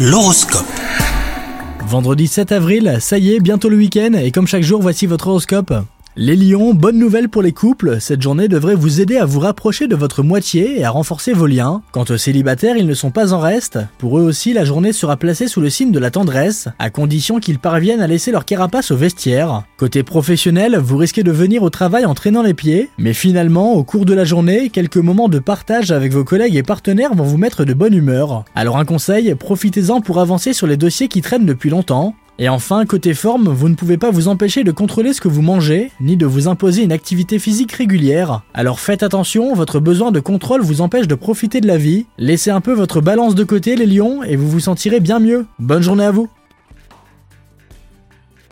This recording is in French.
L'horoscope. Vendredi 7 avril, ça y est, bientôt le week-end, et comme chaque jour, voici votre horoscope. Les lions, bonne nouvelle pour les couples, cette journée devrait vous aider à vous rapprocher de votre moitié et à renforcer vos liens. Quant aux célibataires, ils ne sont pas en reste. Pour eux aussi, la journée sera placée sous le signe de la tendresse, à condition qu'ils parviennent à laisser leur carapace au vestiaire. Côté professionnel, vous risquez de venir au travail en traînant les pieds, mais finalement, au cours de la journée, quelques moments de partage avec vos collègues et partenaires vont vous mettre de bonne humeur. Alors un conseil, profitez-en pour avancer sur les dossiers qui traînent depuis longtemps. Et enfin, côté forme, vous ne pouvez pas vous empêcher de contrôler ce que vous mangez, ni de vous imposer une activité physique régulière. Alors faites attention, votre besoin de contrôle vous empêche de profiter de la vie. Laissez un peu votre balance de côté les lions et vous vous sentirez bien mieux. Bonne journée à vous